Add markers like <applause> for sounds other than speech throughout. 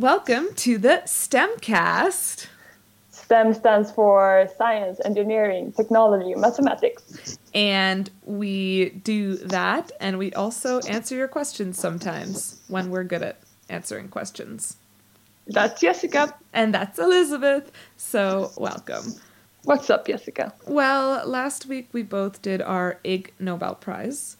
Welcome to the STEMcast. STEM stands for science, engineering, technology, mathematics. And we do that, and we also answer your questions sometimes when we're good at answering questions. That's Jessica. And that's Elisabeth. So, welcome. What's up, Jessica? Well, last week we both did our Ig Nobel Prize.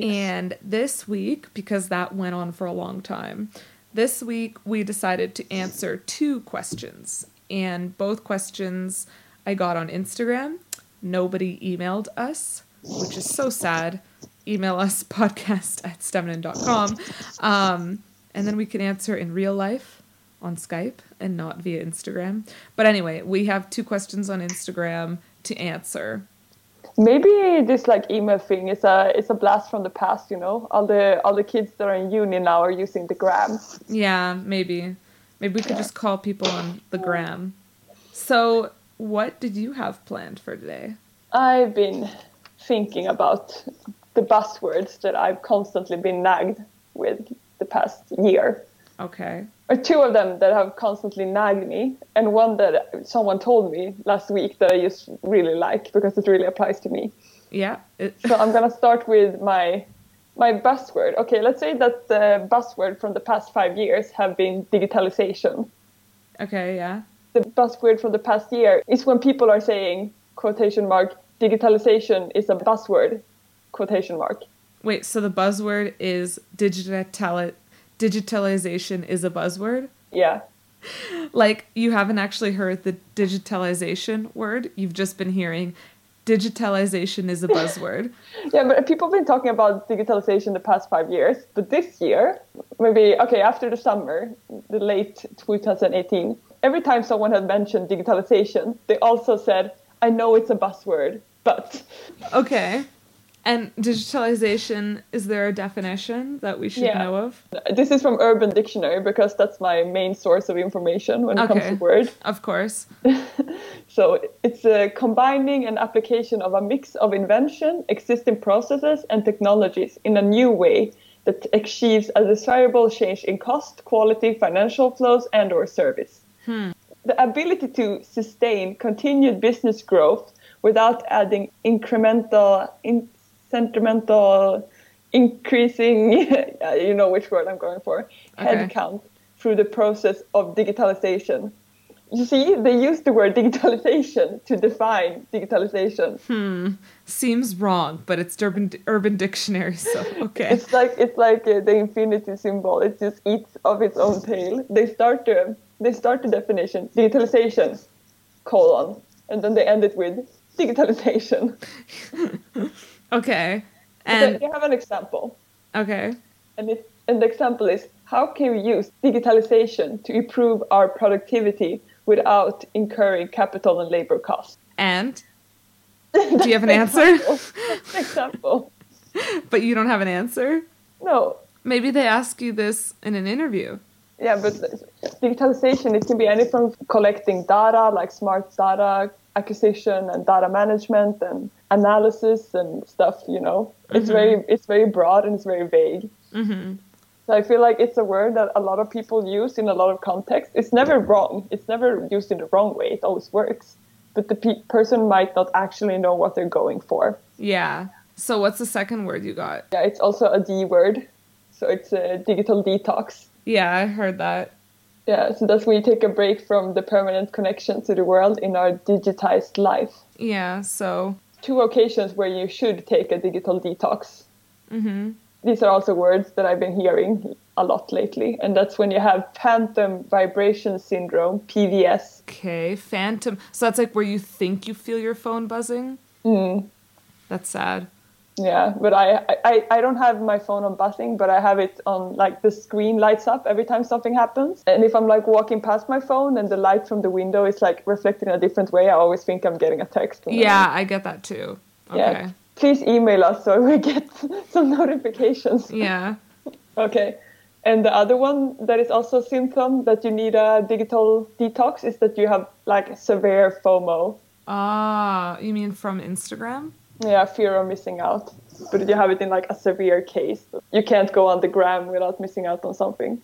And this week, because that went on for a long time, this week we decided to answer two questions. And both questions I got on Instagram. Nobody emailed us, which is so sad. Email us <laughs> podcast at steminine.com. Um, and then we can answer in real life on Skype and not via Instagram. But anyway, we have two questions on Instagram to answer. Maybe this like email thing is a it's a blast from the past, you know. All the all the kids that are in uni now are using the gram. Yeah, maybe. Maybe we could just call people on the gram. So, what did you have planned for today? I've been thinking about the buzzwords that I've constantly been nagged with the past year. Okay. Or two of them that have constantly nagged me, and one that someone told me last week that I just really like because it really applies to me. Yeah. It, So I'm gonna start with my my buzzword. Okay, let's say that the buzzword from the past five years have been digitalization. okay, yeah. The buzzword from the past year is when people are saying quotation mark digitalization is a buzzword quotation mark. Wait, so the buzzword is digital digitalization is a buzzword? Yeah. Like you haven't actually heard the digitalization word. You've just been hearing digitalization is a <laughs> buzzword. Yeah, but people have been talking about digitalization the past five years. But this year, maybe, okay, after the summer, the late 2018, every time someone had mentioned digitalization, they also said, I know it's a buzzword, but. Okay. And digitalization, is there a definition that we should Yeah. know of? This is from Urban Dictionary because that's my main source of information when it comes to word. Of course. <laughs> So it's a combining and application of a mix of invention, existing processes, and technologies in a new way that achieves a desirable change in cost, quality, financial flows, and/or service. Hmm. The ability to sustain continued business growth without adding incremental, in, sentimental, increasing, <laughs> you know which word I'm going for, Okay. headcount through the process of digitalization. You see, they use the word <laughs> digitalization to define digitalization. Hmm. Seems wrong, but it's Urban Urban Dictionary, so okay. It's like it's like uh, the infinity symbol. It just eats of its own tail. They start the they start the definition digitalization colon, and then they end it with digitalization. <laughs> Okay. And they have an example, okay. and it and the example is how can we use digitalization to improve our productivity without incurring capital and labor costs? And <laughs> do you have an answer? example. <laughs> but you don't have an answer? No. Maybe they ask you this in an interview. Yeah, but digitalization, it can be anything from collecting data, like smart data acquisition and data management and analysis and stuff, you know. It's very it's very broad and it's very vague. Mm-hmm. So I feel like it's a word that a lot of people use in a lot of contexts. It's never wrong. It's never used in the wrong way. It always works. But the pe- person might not actually know what they're going for. Yeah. So what's the second word you got? Yeah, it's also a D word. So it's a digital detox. Yeah, I heard that. Yeah, so that's when you take a break from the permanent connection to the world in our digitized life. Yeah, so Two occasions where you should take a digital detox. mm-hmm. These are also words that I've been hearing a lot lately, and that's when you have phantom vibration syndrome, PVS. Okay, phantom. So that's like where you think you feel your phone buzzing? Mm, That's sad. Yeah, but I, I I don't have my phone on buzzing, but I have it on like the screen lights up every time something happens. And if I'm like walking past my phone and the light from the window is like reflected in a different way, I always think I'm getting a text. Yeah, I get that too. Okay. Yeah. Please email us so we get <laughs> some notifications. Yeah. <laughs> Okay. And the other one that is also a symptom that you need a digital detox is that you have like severe FOMO. Ah, you mean from Instagram? Yeah, fear of missing out. But you have it in like a severe case. You can't go on the gram without missing out on something.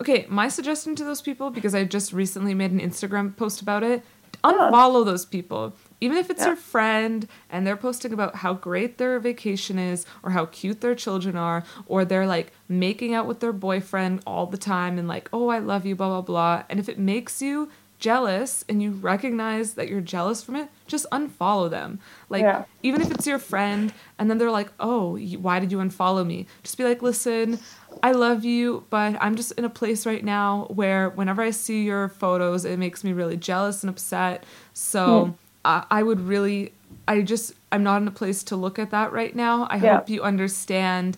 Okay, my suggestion to those people, because I just recently made an Instagram post about it, ah. unfollow those people. Even if it's Yeah. your friend and they're posting about how great their vacation is or how cute their children are, or they're like making out with their boyfriend all the time and like, oh, I love you, blah, blah, blah. And if it makes you jealous and you recognize that you're jealous from it, just unfollow them. Like, Yeah. even if it's your friend and then they're like, oh, why did you unfollow me? Just be like, listen, I love you, but I'm just in a place right now where whenever I see your photos, it makes me really jealous and upset. So hmm. I, I would really, I just, I'm not in a place to look at that right now. I Yeah. hope you understand.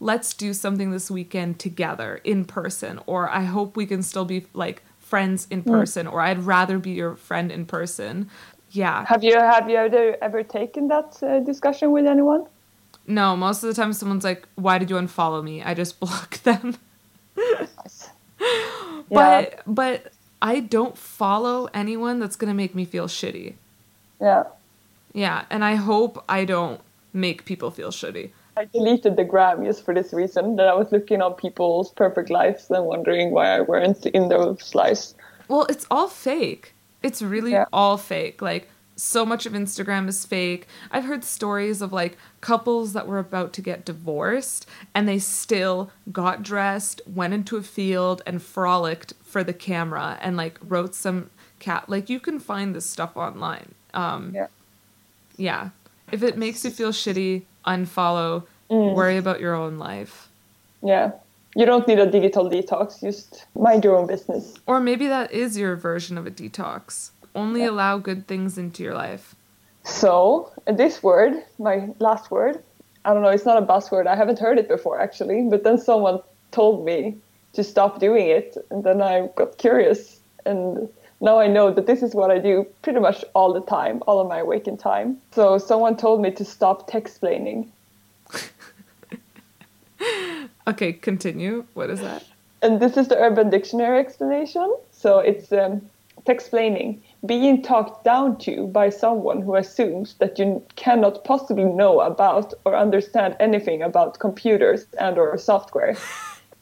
Let's do something this weekend together in person, or I hope we can still be like friends in person, or I'd rather be your friend in person. Yeah. Have you have you ever, ever taken that uh, discussion with anyone? No, most of the time someone's like, "Why did you unfollow me?" I just <laughs> block them. <laughs> Yeah. But but I don't follow anyone that's going to make me feel shitty. Yeah. Yeah, and I hope I don't make people feel shitty. I deleted the gram just for this reason that I was looking on people's perfect lives and wondering why I weren't in those lives. Well, it's all fake. It's really Yeah. all fake. Like so much of Instagram is fake. I've heard stories of like couples that were about to get divorced and they still got dressed, went into a field and frolicked for the camera and like wrote some cat like you can find this stuff online. Um Yeah. yeah. If it makes you feel shitty, unfollow, mm. worry about your own life. Yeah. You don't need a digital detox, just mind your own business. Or maybe that is your version of a detox. Only allow good things into your life. So, this word, my last word, I don't know, it's not a buzzword. I haven't heard it before actually, but then someone told me to stop doing it, and then I got curious, and now I know that this is what I do pretty much all the time, all of my waking time. So, someone told me to stop techsplaining. <laughs> Okay, continue. What is that? And this is the Urban Dictionary explanation. So, it's um, techsplaining, being talked down to by someone who assumes that you cannot possibly know about or understand anything about computers and or software. <laughs>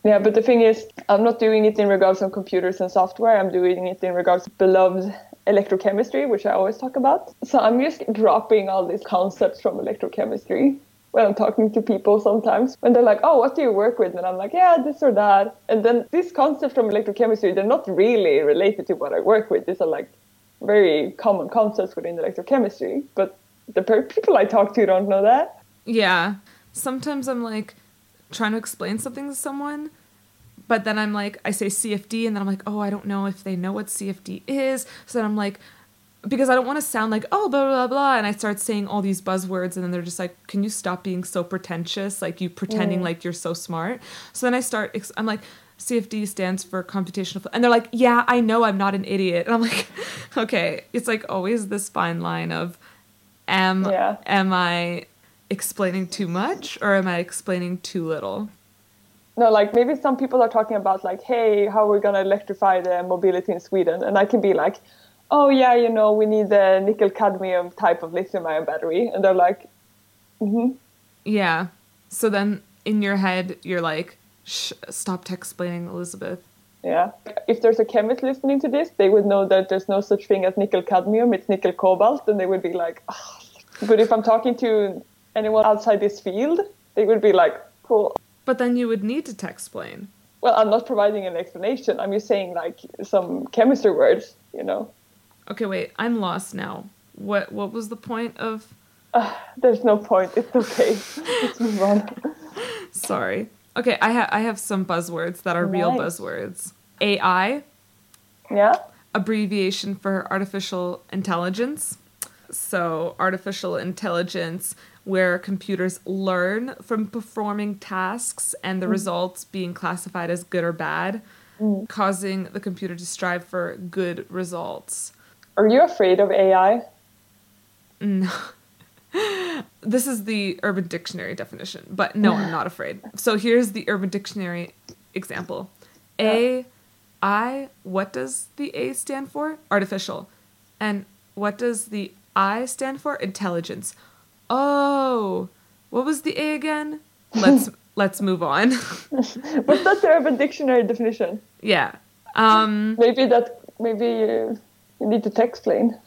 Yeah, but the thing is, I'm not doing it in regards of computers and software. I'm doing it in regards of beloved electrochemistry, which I always talk about. So I'm just dropping all these concepts from electrochemistry when I'm talking to people sometimes. When they're like, oh, what do you work with? And I'm like, yeah, this or that. And then these concepts from electrochemistry, they're not really related to what I work with. These are like very common concepts within electrochemistry. But the people I talk to don't know that. Yeah. Sometimes I'm like trying to explain something to someone, but then I'm like, I say CFD, and then I'm like, oh, I don't know if they know what CFD is. So then I'm like, because I don't want to sound like, oh, blah, blah, blah. And I start saying all these buzzwords, and then they're just like, can you stop being so pretentious? Like, you pretending mm. like you're so smart. So then I start, I'm like, CFD stands for computational. And they're like, yeah, I know I'm not an idiot. And I'm like, <laughs> okay. It's like always this fine line of, am, Yeah. am I explaining too much or am I explaining too little? No, like maybe some people are talking about like, hey, how we're we gonna electrify the mobility in Sweden, and I can be like, oh yeah, you know, we need the nickel cadmium type of lithium-ion battery, and they're like, mm-hmm. Yeah. So then in your head, you're like, Shh, stop explaining, Elisabeth. yeah. If there's a chemist listening to this, they would know that there's no such thing as nickel cadmium; it's nickel cobalt, and they would be like, oh. but if I'm talking to anyone outside this field, they would be like, cool. But then you would need to explain. Well, I'm not providing an explanation. I'm just saying like some chemistry words, you know. Okay, wait, I'm lost now. What what was the point of ah, There's no point. It's okay. Let's move on. <laughs> sorry. Okay, I have I have some buzzwords that are real buzzwords. AI, Yeah. abbreviation for artificial intelligence. So, artificial intelligence, where computers learn from performing tasks and the mm. results being classified as good or bad, mm. causing the computer to strive for good results. Are you afraid of AI? No. <laughs> this is the Urban Dictionary definition, but no, I'm not afraid. <laughs> So here's the Urban Dictionary example. A, I, what does the A stand for? Artificial. And what does the I stand for? Intelligence. Oh, what was the A again? <laughs> Let's let's move on. <laughs> Was that the Urban Dictionary definition? yeah. Um, Maybe that. Maybe you, you need to explain.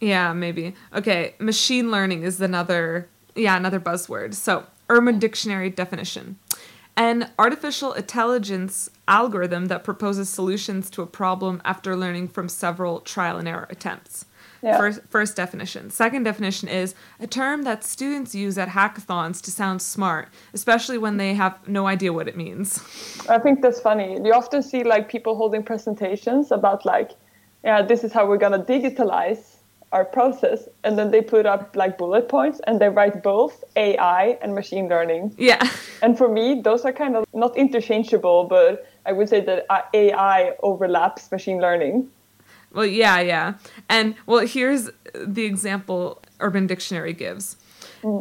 yeah, maybe. Okay, machine learning is another yeah, another buzzword. So, Urban Dictionary definition. An artificial intelligence algorithm that proposes solutions to a problem after learning from several trial and error attempts. Yeah. First, first definition. Second definition is a term that students use at hackathons to sound smart, especially when they have no idea what it means. I think that's funny. You often see like people holding presentations about like, yeah, this is how we're gonna digitalize our process, and then they put up like bullet points and they write both AI and machine learning. Yeah. <laughs> And for me, those are kind of not interchangeable, but I would say that AI overlaps machine learning. Well, yeah, yeah. And well, here's the example Urban Dictionary gives.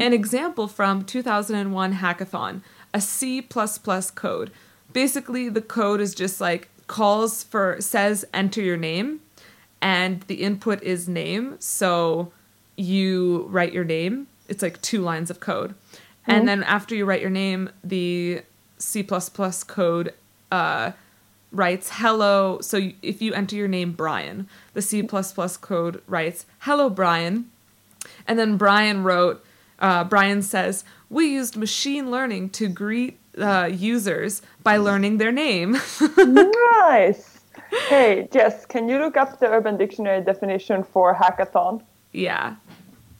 An example from 2001 hackathon, a C++ code. Basically, the code is just like calls for says enter your name and the input is name, so you write your name. It's like two lines of code. And then after you write your name, the C++ code uh writes hello. So if you enter your name Brian, the C++ code writes hello Brian. And then Brian wrote, uh, Brian says, we used machine learning to greet uh, users by learning their name. nice. <laughs> Hey, Jess, can you look up the Urban Dictionary definition for hackathon? yeah.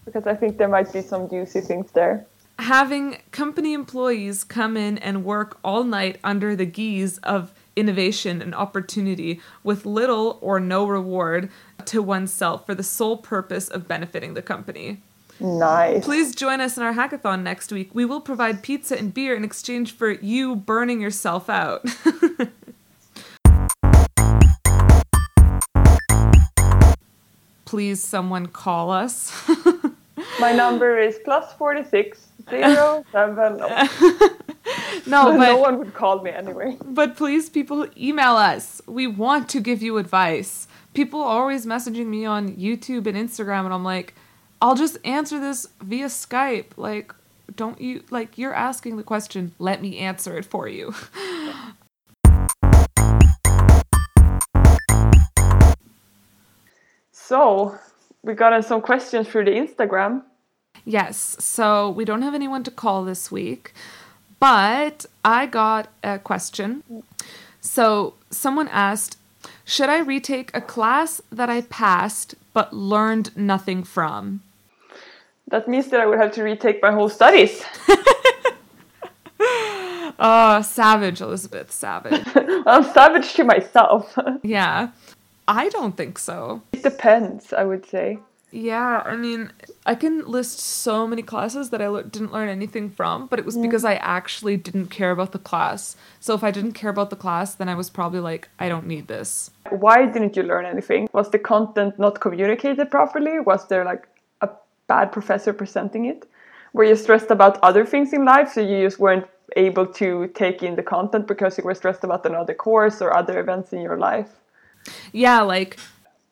Because I think there might be some juicy things there. Having company employees come in and work all night under the guise of innovation and opportunity with little or no reward to oneself for the sole purpose of benefiting the company. Nice. Please join us in our hackathon next week. We will provide pizza and beer in exchange for you burning yourself out. <laughs> Please, someone call us. My number is plus 46 zero seven. <laughs> <laughs> no, but, no one would call me anyway. but please, people, email us. We want to give you advice. People are always messaging me on YouTube and Instagram, and I'm like, I'll just answer this via Skype. Like, don't you like you're asking the question? Let me answer it for you. <laughs> So, we got uh, some questions through the Instagram. Yes, so we don't have anyone to call this week, but I got a question. So someone asked, Should I retake a class that I passed but learned nothing from? That means that I would have to retake my whole studies. <laughs> Oh, savage, Elisabeth, savage. <laughs> I'm savage to myself. <laughs> yeah, I don't think so. it depends, I would say. Yeah, I mean, I can list so many classes that I le- didn't learn anything from, but it was because I actually didn't care about the class. So if I didn't care about the class, then I was probably like, I don't need this. Why didn't you learn anything? Was the content not communicated properly? Was there like a bad professor presenting it? Were you stressed about other things in life so you just weren't able to take in the content because you were stressed about another course or other events in your life? Yeah, like,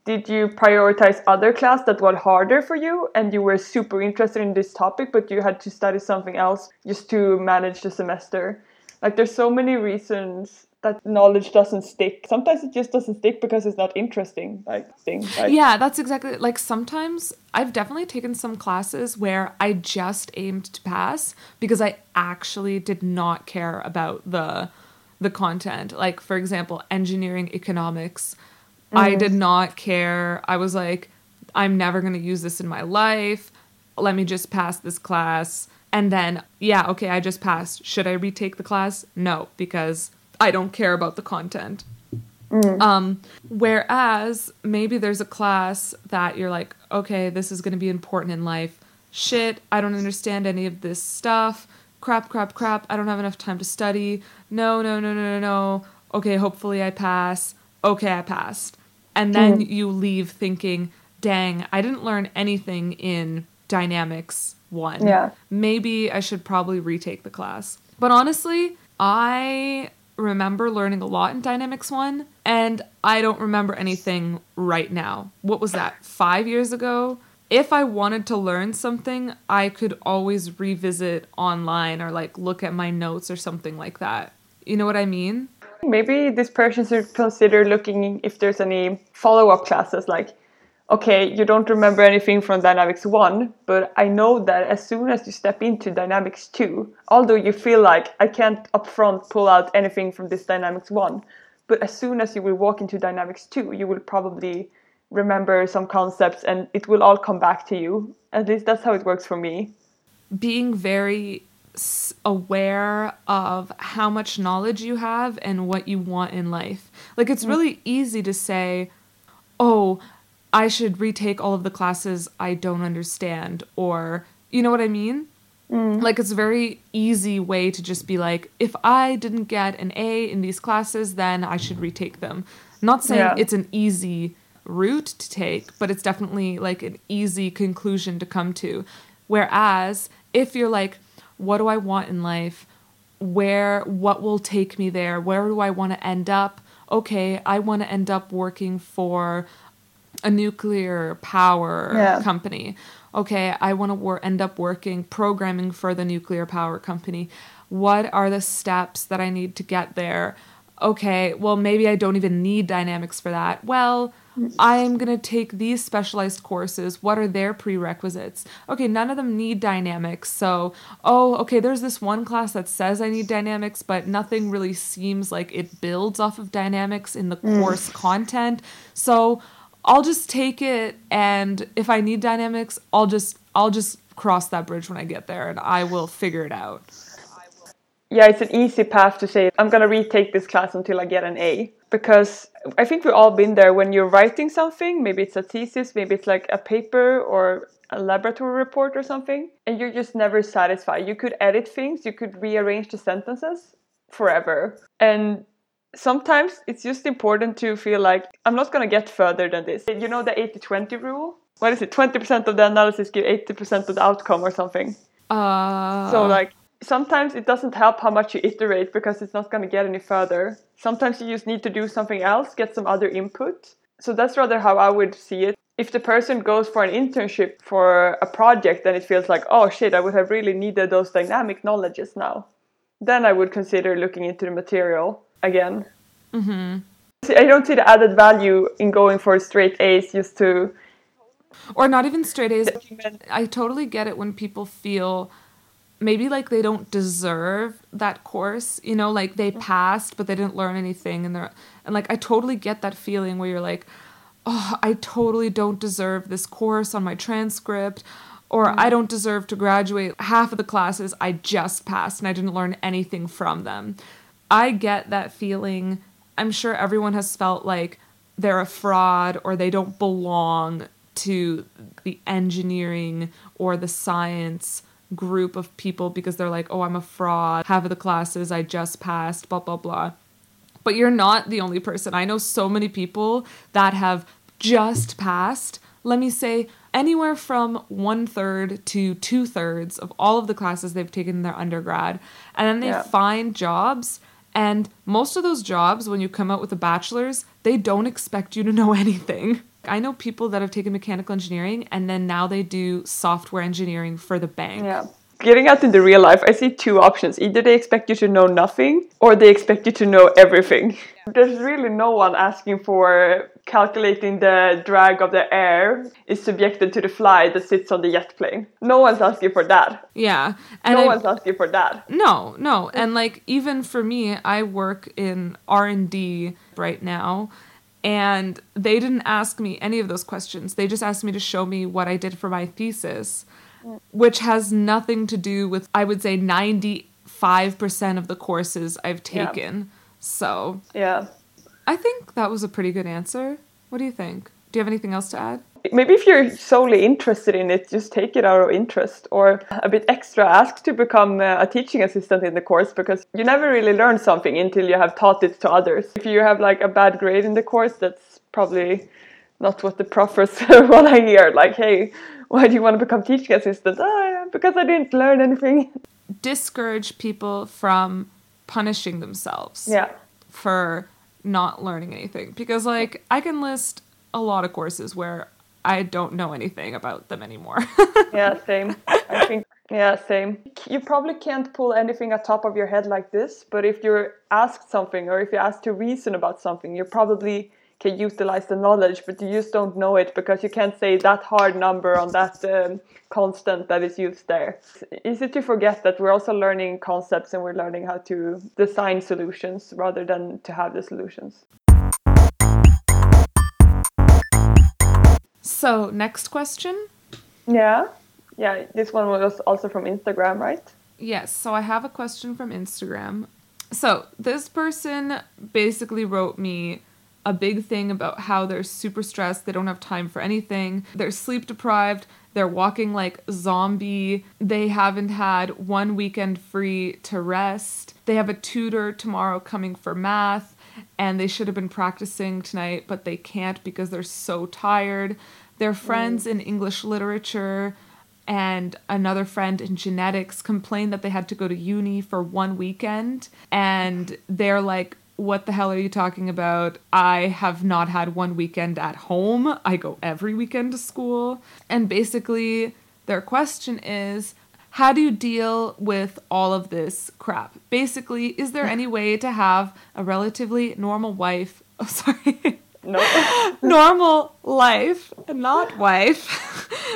Did you prioritize other class that were harder for you and you were super interested in this topic but you had to study something else just to manage the semester? Like there's so many reasons that knowledge doesn't stick. Sometimes it just doesn't stick because it's not interesting. Like thing. Like, yeah, that's exactly like sometimes I've definitely taken some classes where I just aimed to pass because I actually did not care about the the content. Like for example, engineering economics. I did not care. I was like I'm never going to use this in my life. Let me just pass this class. And then yeah, okay, I just passed. Should I retake the class? No, because I don't care about the content. Um, whereas maybe there's a class that you're like, okay, this is going to be important in life. Shit, I don't understand any of this stuff. Crap, crap, crap. I don't have enough time to study. No, no, no, no, no, no. Okay, hopefully I pass. Okay, I passed. And then you leave thinking, dang, I didn't learn anything in dynamics one. Yeah. Maybe I should probably retake the class. But honestly, I remember learning a lot in Dynamics 1, and I don't remember anything right now. What was that, five years ago? if I wanted to learn something, I could always revisit online or like look at my notes or something like that. You know what I mean? Maybe this person should consider looking if there's any follow up classes like, okay, you don't remember anything from Dynamics 1, but I know that as soon as you step into Dynamics 2, although you feel like I can't upfront pull out anything from this Dynamics 1, but as soon as you will walk into Dynamics 2, you will probably remember some concepts and it will all come back to you. At least that's how it works for me. Being very aware of how much knowledge you have and what you want in life. Like it's really easy to say, "Oh, I should retake all of the classes I don't understand," or you know what I mean? Mm. Like it's a very easy way to just be like, if I didn't get an A in these classes, then I should retake them. Not saying yeah. it's an easy route to take, but it's definitely like an easy conclusion to come to. Whereas if you're like, what do I want in life? Where, what will take me there? Where do I want to end up? Okay, I want to end up working for a nuclear power yeah. company. Okay, I want to wor- end up working programming for the nuclear power company. What are the steps that I need to get there? Okay, well, maybe I don't even need dynamics for that. Well, I'm going to take these specialized courses. What are their prerequisites? Okay, none of them need dynamics. So, oh, okay, there's this one class that says I need dynamics, but nothing really seems like it builds off of dynamics in the mm. course content. So, I'll just take it and if I need dynamics, I'll just I'll just cross that bridge when I get there and I will figure it out. Yeah, it's an easy path to say I'm going to retake this class until I get an A because I think we've all been there when you're writing something, maybe it's a thesis, maybe it's like a paper or a laboratory report or something, and you're just never satisfied. You could edit things, you could rearrange the sentences forever. And sometimes it's just important to feel like I'm not going to get further than this. You know the 80 20 rule? What is it? 20% of the analysis give 80% of the outcome or something. Uh... So, like, sometimes it doesn't help how much you iterate because it's not going to get any further. Sometimes you just need to do something else, get some other input. So that's rather how I would see it. If the person goes for an internship for a project, then it feels like, oh shit, I would have really needed those dynamic knowledges now. Then I would consider looking into the material again. Mm-hmm. I don't see the added value in going for straight A's just to. Or not even straight A's. I totally get it when people feel maybe like they don't deserve that course you know like they passed but they didn't learn anything and they're and like i totally get that feeling where you're like oh i totally don't deserve this course on my transcript or mm-hmm. i don't deserve to graduate. Half of the classes i just passed and i didn't learn anything from them. I get that feeling. I'm sure everyone has felt like they're a fraud or they don't belong to the engineering or the science group of people because they're like, oh, I'm a fraud. Half of the classes I just passed, blah, blah, blah. But you're not the only person. I know so many people that have just passed, let me say, anywhere from one third to two thirds of all of the classes they've taken in their undergrad. And then they yeah. find jobs. And most of those jobs, when you come out with a bachelor's, they don't expect you to know <laughs> anything. I know people that have taken mechanical engineering and then now they do software engineering for the bank. Yeah. Getting out into real life, I see two options. Either they expect you to know nothing or they expect you to know everything. Yeah. There's really no one asking for calculating the drag of the air is subjected to the fly that sits on the jet plane. No one's asking for that. Yeah. And no I, one's asking for that. No, no. And like even for me, I work in R&D right now and they didn't ask me any of those questions. They just asked me to show me what I did for my thesis, mm. which has nothing to do with, I would say, 95% of the courses I've taken. Yeah. So, yeah. I think that was a pretty good answer. What do you think? Do you have anything else to add? Maybe if you're solely interested in it, just take it out of interest or a bit extra ask to become a teaching assistant in the course because you never really learn something until you have taught it to others. If you have like a bad grade in the course, that's probably not what the professors <laughs> want to hear. Like, hey, why do you want to become teaching assistant? Ah, because I didn't learn anything. Discourage people from punishing themselves. Yeah. For not learning anything because like I can list a lot of courses where I don't know anything about them anymore. <laughs> yeah, same. I think yeah, same. You probably can't pull anything at top of your head like this, but if you're asked something or if you're asked to reason about something, you probably can utilize the knowledge, but you just don't know it because you can't say that hard number on that um, constant that is used there. It's easy to forget that we're also learning concepts and we're learning how to design solutions rather than to have the solutions. So, next question. Yeah. Yeah, this one was also from Instagram, right? Yes. So, I have a question from Instagram. So, this person basically wrote me a big thing about how they're super stressed, they don't have time for anything, they're sleep deprived, they're walking like zombie, they haven't had one weekend free to rest, they have a tutor tomorrow coming for math, and they should have been practicing tonight, but they can't because they're so tired. Their friends mm. in English literature and another friend in genetics complained that they had to go to uni for one weekend and they're like what the hell are you talking about? I have not had one weekend at home. I go every weekend to school. And basically, their question is how do you deal with all of this crap? Basically, is there any way to have a relatively normal wife? <laughs> Oh, sorry. No. <laughs> normal life, not wife.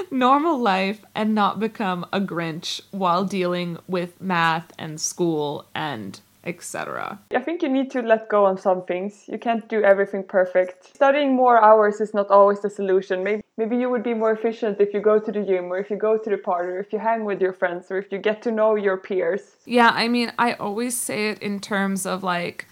<laughs> normal life and not become a Grinch while dealing with math and school and etc. I think you need to let go on some things. You can't do everything perfect. Studying more hours is not always the solution. Maybe maybe you would be more efficient if you go to the gym or if you go to the party or if you hang with your friends or if you get to know your peers. Yeah, I mean, I always say it in terms of like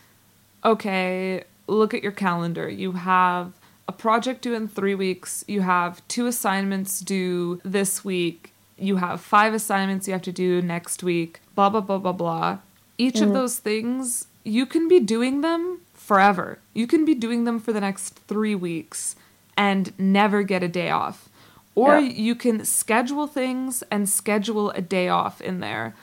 okay, look at your calendar. You have a project due in 3 weeks, you have two assignments due this week, you have five assignments you have to do next week, blah blah blah blah blah each mm. of those things, you can be doing them forever. You can be doing them for the next three weeks and never get a day off. Or yeah. you can schedule things and schedule a day off in there.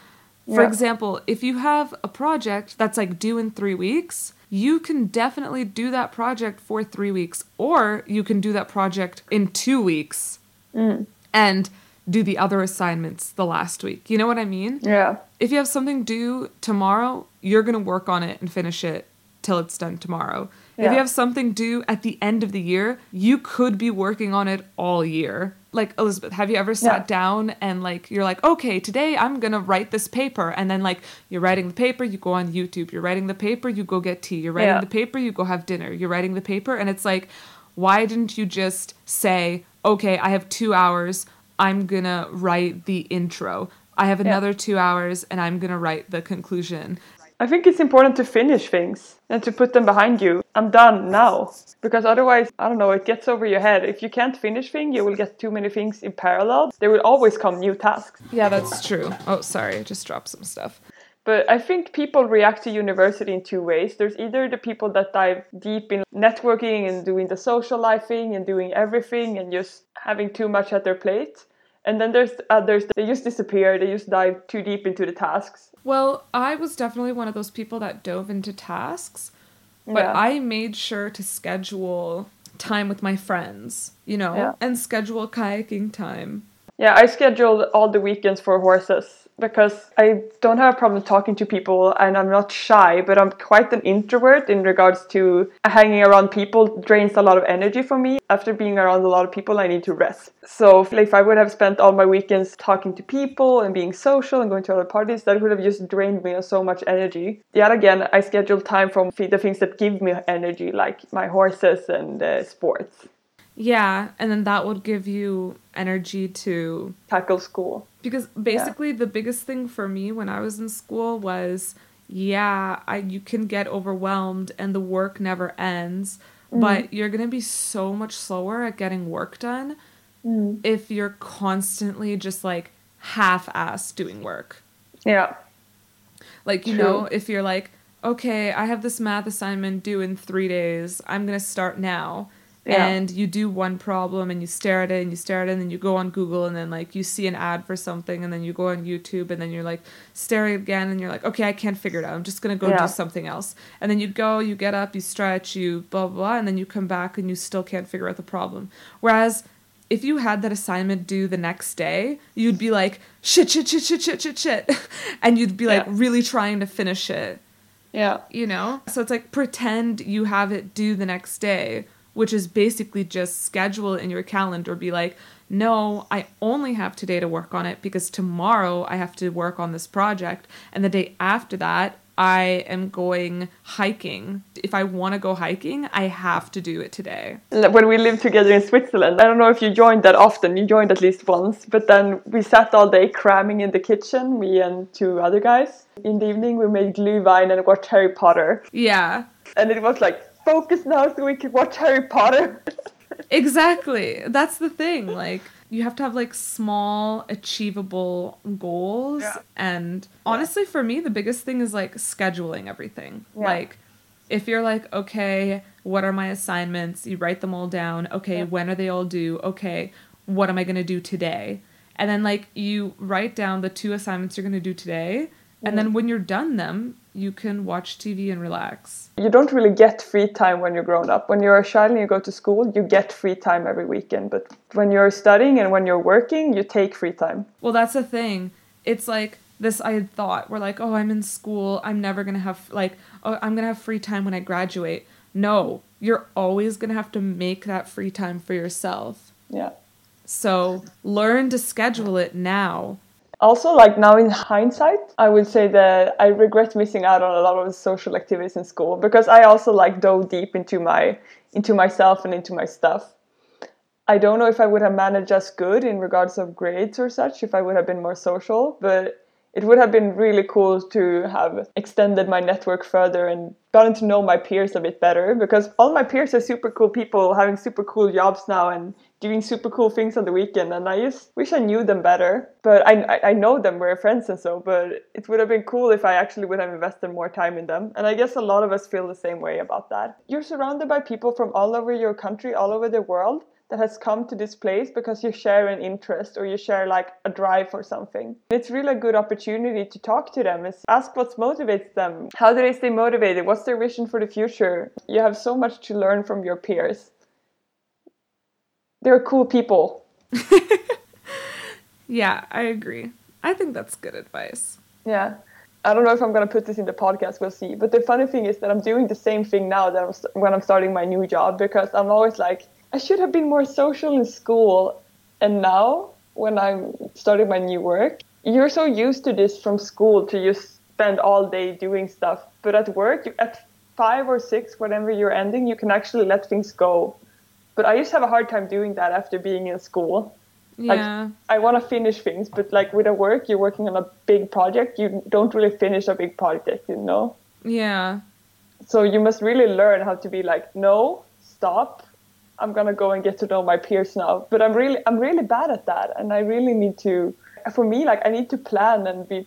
For yeah. example, if you have a project that's like due in three weeks, you can definitely do that project for three weeks, or you can do that project in two weeks. Mm. And do the other assignments the last week. You know what I mean? Yeah. If you have something due tomorrow, you're going to work on it and finish it till it's done tomorrow. Yeah. If you have something due at the end of the year, you could be working on it all year. Like Elisabeth, have you ever sat yeah. down and like you're like, "Okay, today I'm to write this paper." And then like you're writing the paper, you go on YouTube. You're writing the paper, you go get tea. You're writing yeah. the paper, you go have dinner. You're writing the paper and it's like, why didn't you just say, "Okay, I have 2 hours. I'm gonna write the intro. I have another two hours and I'm gonna write the conclusion. I think it's important to finish things and to put them behind you. I'm done now. Because otherwise, I don't know, it gets over your head. If you can't finish things, you will get too many things in parallel. There will always come new tasks. Yeah, that's true. Oh, sorry, I just dropped some stuff. But I think people react to university in two ways. There's either the people that dive deep in networking and doing the social life thing and doing everything and just having too much at their plate. And then there's others they just disappear, they just dive too deep into the tasks. Well, I was definitely one of those people that dove into tasks, but yeah. I made sure to schedule time with my friends, you know, yeah. and schedule kayaking time. Yeah, I scheduled all the weekends for horses because I don't have a problem talking to people and I'm not shy, but I'm quite an introvert in regards to hanging around people drains a lot of energy for me. After being around a lot of people, I need to rest. So if I would have spent all my weekends talking to people and being social and going to other parties, that would have just drained me of so much energy. Yet again, I schedule time from the things that give me energy, like my horses and uh, sports. Yeah, and then that would give you energy to tackle school. Because basically yeah. the biggest thing for me when I was in school was yeah, I you can get overwhelmed and the work never ends, mm. but you're going to be so much slower at getting work done mm. if you're constantly just like half-ass doing work. Yeah. Like, you True. know, if you're like, okay, I have this math assignment due in 3 days. I'm going to start now yeah. and you do one problem and you stare at it and you stare at it and then you go on Google and then like you see an ad for something and then you go on YouTube and then you're like staring again and you're like okay I can't figure it out I'm just gonna go yeah. do something else and then you go you get up you stretch you blah, blah blah and then you come back and you still can't figure out the problem whereas if you had that assignment due the next day, you'd be like, shit, shit, shit, shit, shit, shit, shit. <laughs> and you'd be like Yeah. really trying to finish it, Yeah. you know? So it's like pretend you have it due the next day, which is basically just schedule in your calendar. Be like, no, I only have today to work on it because tomorrow I have to work on this project. And the day after that, I am going hiking. If I want to go hiking, I have to do it today. When we lived together in Switzerland, I don't know if you joined that often. You joined at least once, but then we sat all day cramming in the kitchen, me and two other guys. In the evening, we made glühwein and watched Harry Potter. Yeah, And it was like, focus now so we can watch Harry Potter. <laughs> exactly. That's the thing. Like, you have to have like small, achievable goals. Yeah. And honestly, for me, the biggest thing is like scheduling everything. Yeah. Like, if you're like, okay, what are my assignments? You write them all down. Okay, Yeah. when are they all due? Okay, what am I going to do today? And then, like, you write down the two assignments you're going to do today. And then mm. when you're done them, you can watch TV and relax. You don't really get free time when you're grown up. When you're a child and you go to school, you get free time every weekend. But when you're studying and when you're working, you take free time. Well, that's the thing. It's like this I had thought. We're like, oh, I'm in school. I'm never going to have, like, oh, I'm going to have free time when I graduate. No, you're always going to have to make that free time for yourself. Yeah. So learn to schedule it now. Also, like now in hindsight, I would say that I regret missing out on a lot of social activities in school because I also like dove deep into my into myself and into my stuff. I don't know if I would have managed as good in regards of grades or such if I would have been more social, but it would have been really cool to have extended my network further and gotten to know my peers a bit better because all my peers are super cool people having super cool jobs now and doing super cool things on the weekend and I just wish I knew them better. But I, I- know them, we're friends and so, but it would have been cool if I actually would have invested more time in them. And I guess a lot of us feel the same way about that. You're surrounded by people from all over your country, all over the world that has come to this place because you share an interest or you share like a drive for something. It's really a good opportunity to talk to them, is ask what motivates them. How do they stay motivated? What's their vision for the future? You have so much to learn from your peers. They're cool people. <laughs> Yeah, I agree. I think that's good advice. Yeah. I don't know if I'm going to put this in the podcast, we'll see. But the funny thing is that I'm doing the same thing now that I'm, st- when I'm starting my new job because I'm always like, I should have been more social in school. And now, when I'm starting my new work, you're so used to this from school to just spend all day doing stuff. But at work, you, at five or six, whenever you're ending, you can actually let things go. But I just have a hard time doing that after being in school. Like, Yeah. I want to finish things, but like with a work, you're working on a big project. You don't really finish a big project, you know. yeah. So you must really learn how to be like, no, stop. I'm gonna go and get to know my peers now. But I'm really, I'm really bad at that, and I really need to. For me, like I need to plan and be,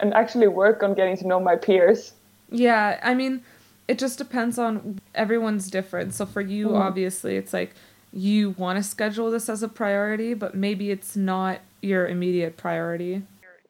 and actually work on getting to know my peers. Yeah, I mean, it just depends on everyone's different. So for you, Mhm. obviously, it's like you want to schedule this as a priority, but maybe it's not your immediate priority.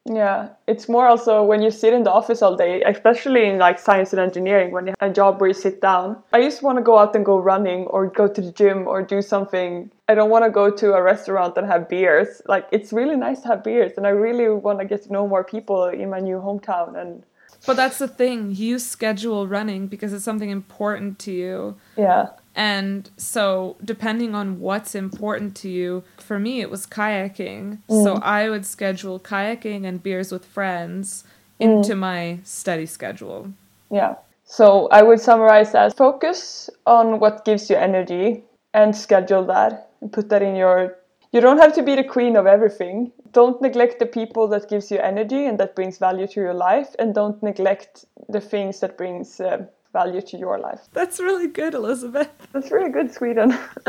Yeah, it's more also when you sit in the office all day, especially in like science and engineering, when you have a job where you sit down. I just want to go out and go running or go to the gym or do something. I don't want to go to a restaurant and have beers. Like it's really nice to have beers, and I really want to get to know more people in my new hometown. And But that's the thing, you schedule running because it's something important to you. yeah, And so, depending on what's important to you, for me, it was kayaking. So, mm. I would schedule kayaking and beers with friends mm. into my study schedule. yeah. So I would summarize as focus on what gives you energy and schedule that and put that in your you don't have to be the queen of everything don't neglect the people that gives you energy and that brings value to your life and don't neglect the things that brings uh, value to your life That's really good, Elisabeth. <laughs> that's really good sweden <laughs>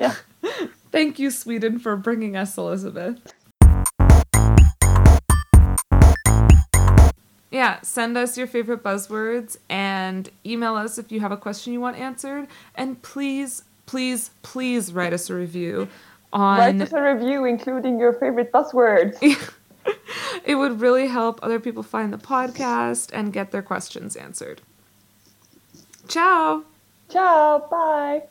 yeah Thank you, Sweden, for bringing us Elisabeth. Yeah, send us your favorite buzzwords and email us if you have a question you want answered. And please, please, please write us a review write us a review including your favorite buzzwords <laughs> it would really help other people find the podcast and get their questions answered. Ciao! ciao bye